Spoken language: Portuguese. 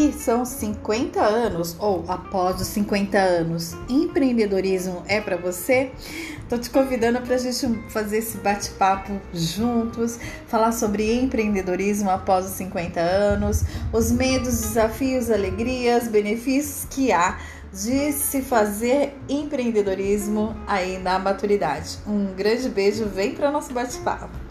aí são 50 anos ou após os 50 anos, empreendedorismo é para você? Tô te convidando para a gente fazer esse bate-papo juntos, falar sobre empreendedorismo após os 50 anos, os medos, desafios, alegrias, benefícios que há de se fazer empreendedorismo aí na maturidade. Um grande beijo, vem para nosso bate-papo.